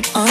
it on.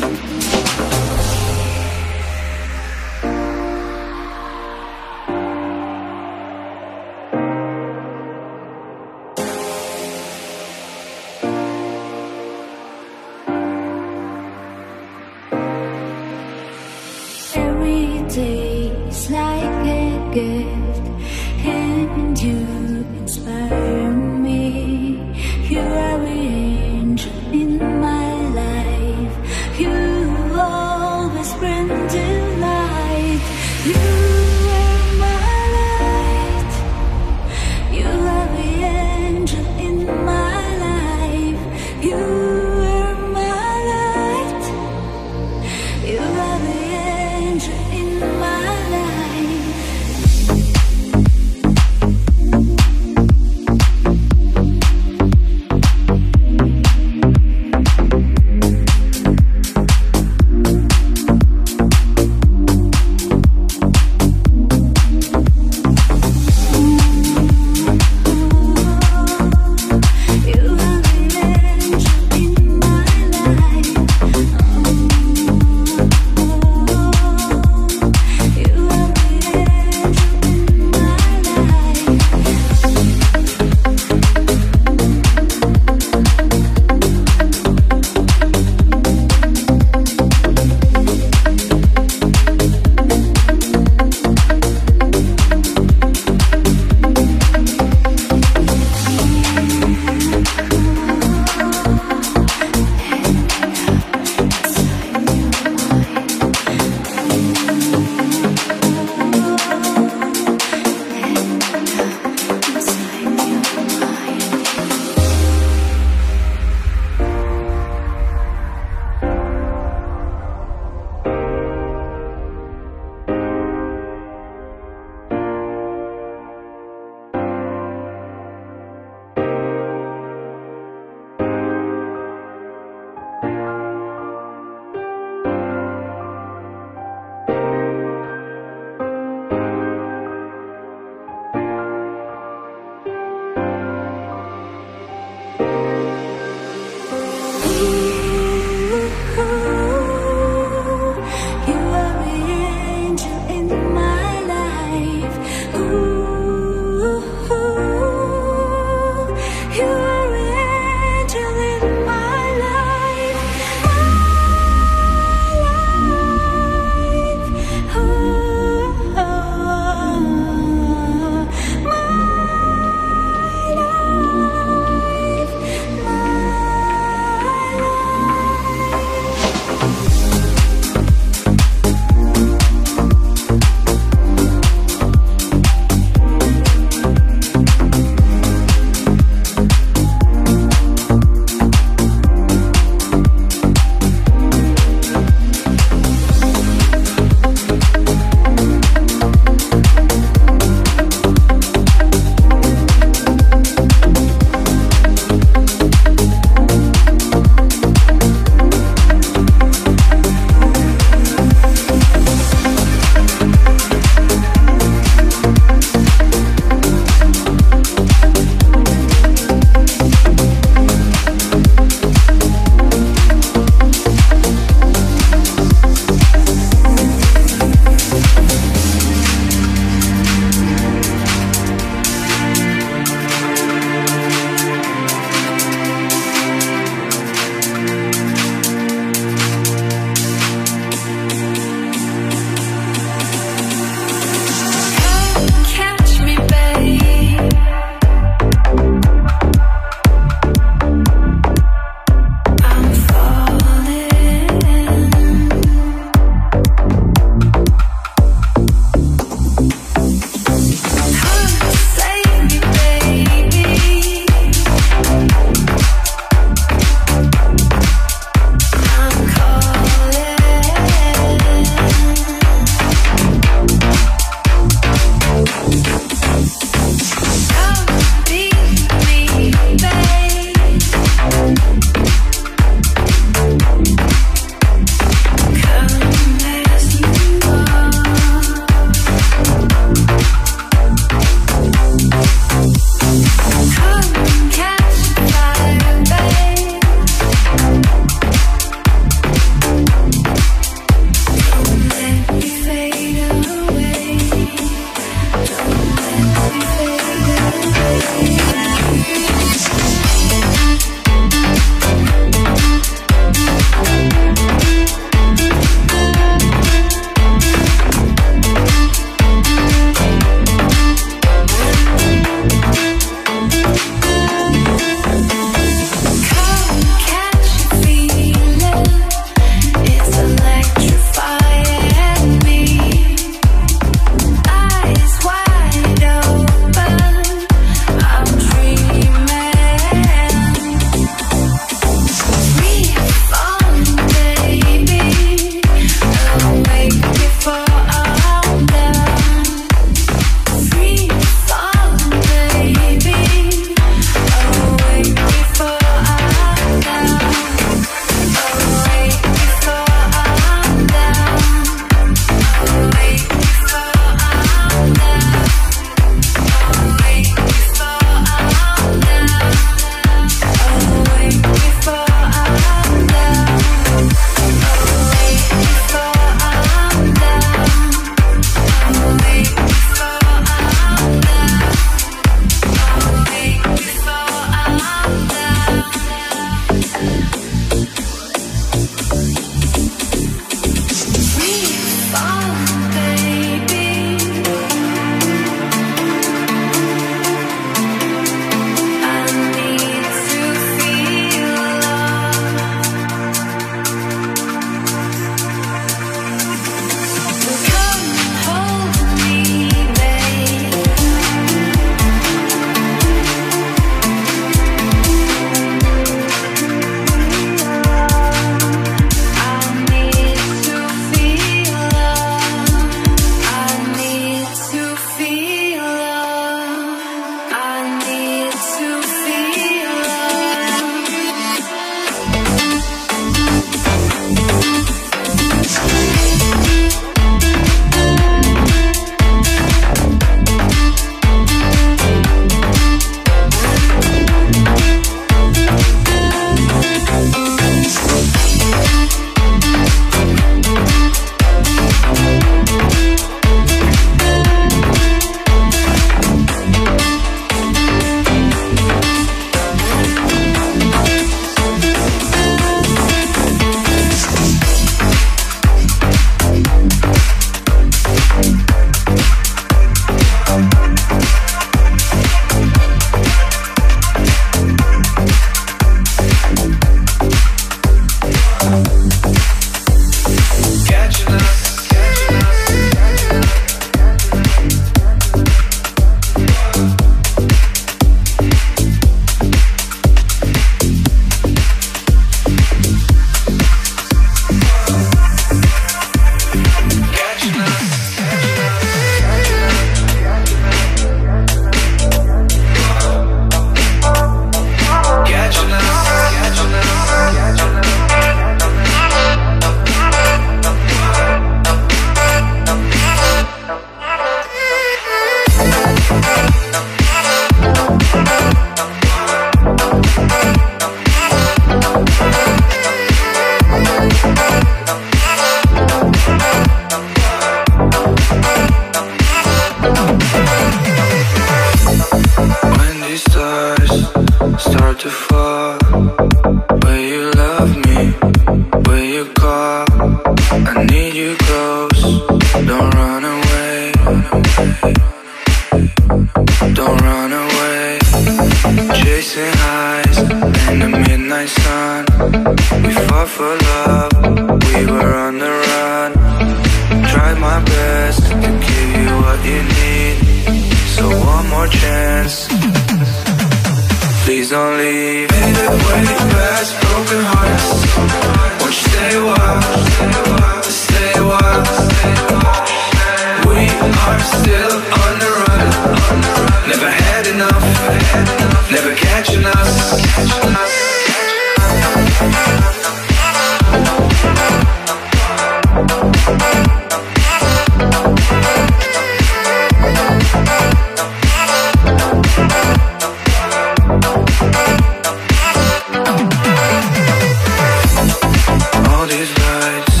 side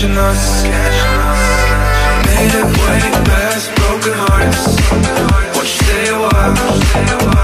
catching us. Made it way past broken hearts. Won't you stay a while?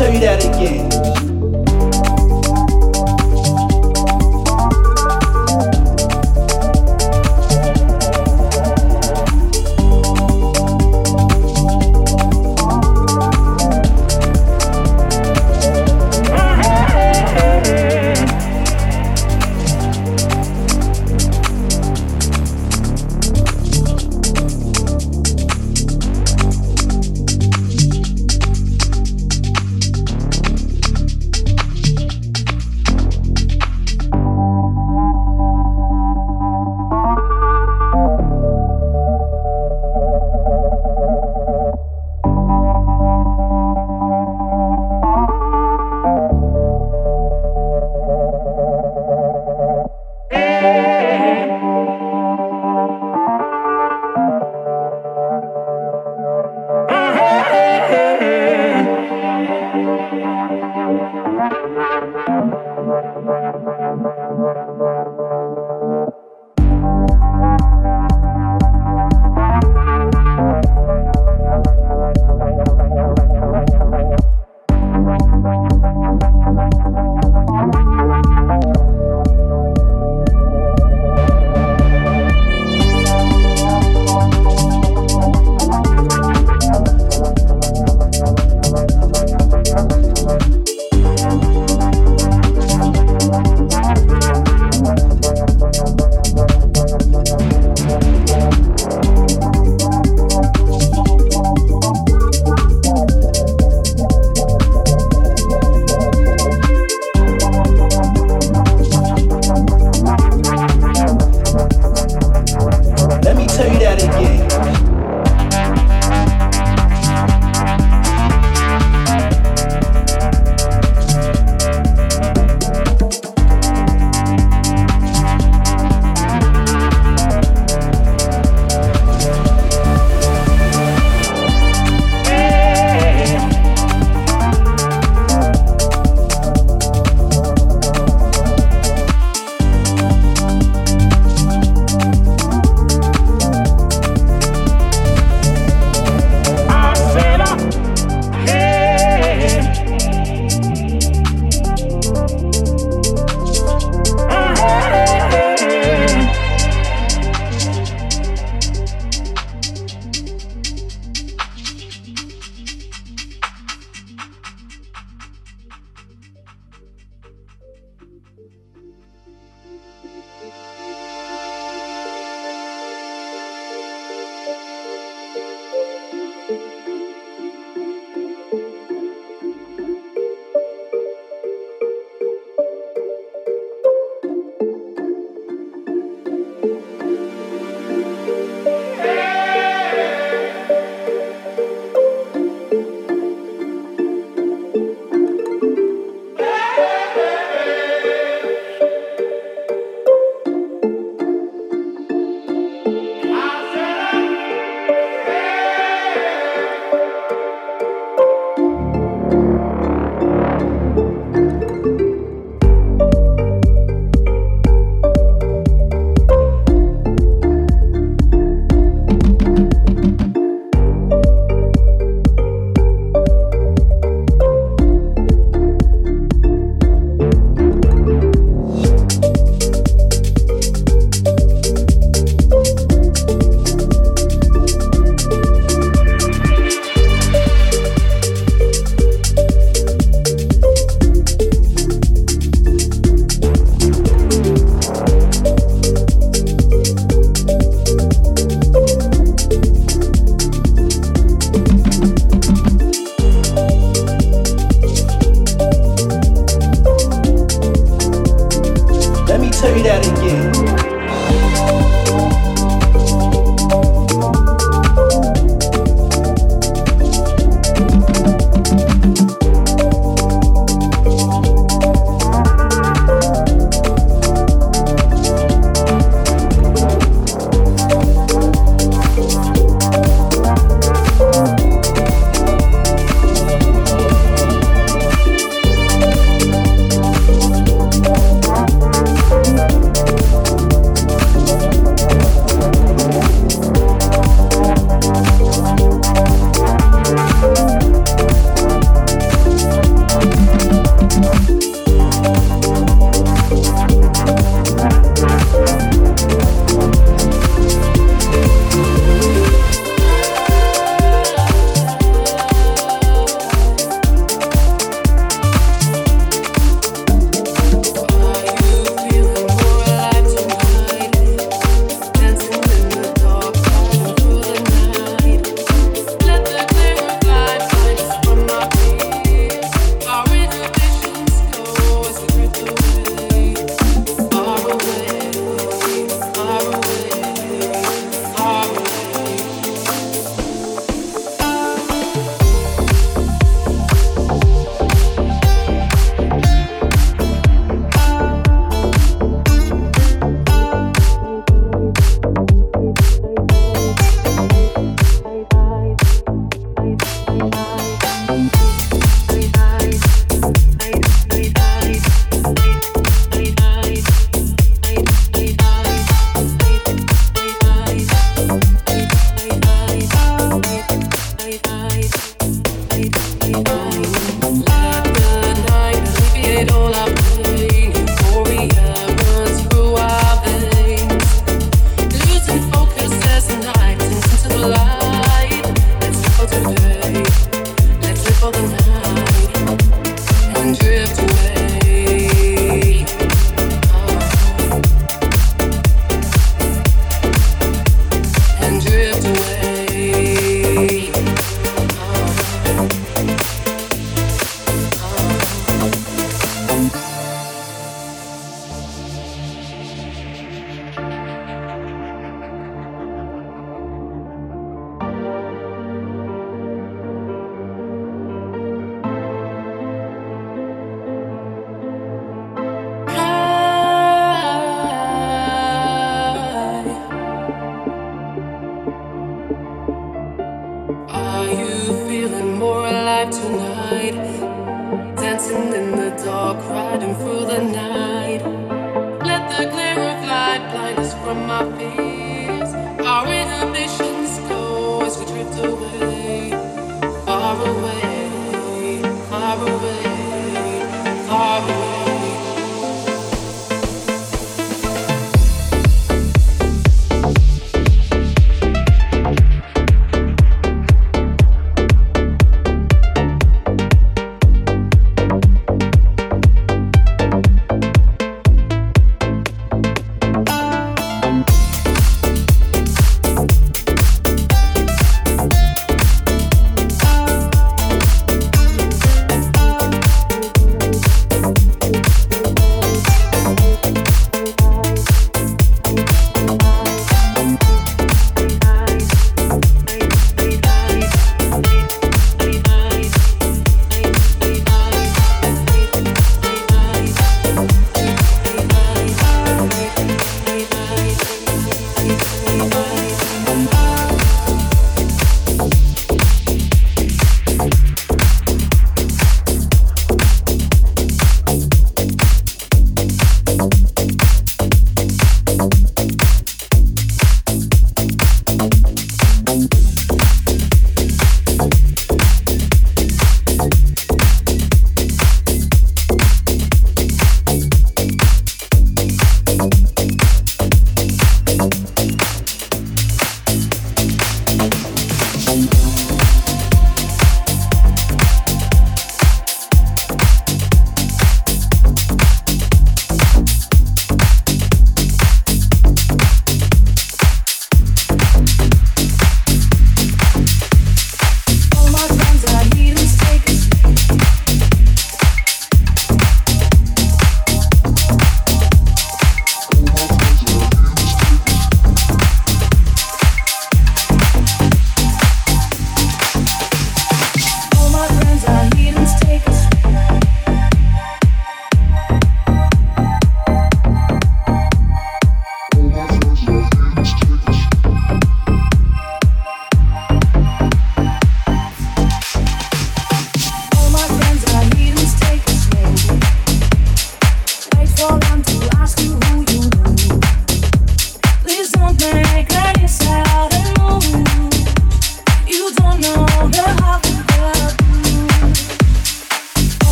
tell you that again. far away.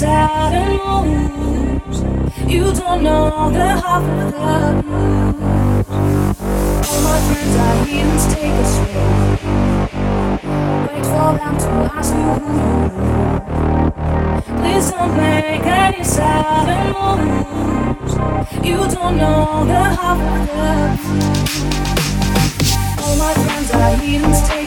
Sad and moves. You don't know the half of the blues. All my friends are heathens, take a swing. Wait for them to ask you who you. Please don't make any and moves. You don't know the half of the blues. All my friends are heathens, take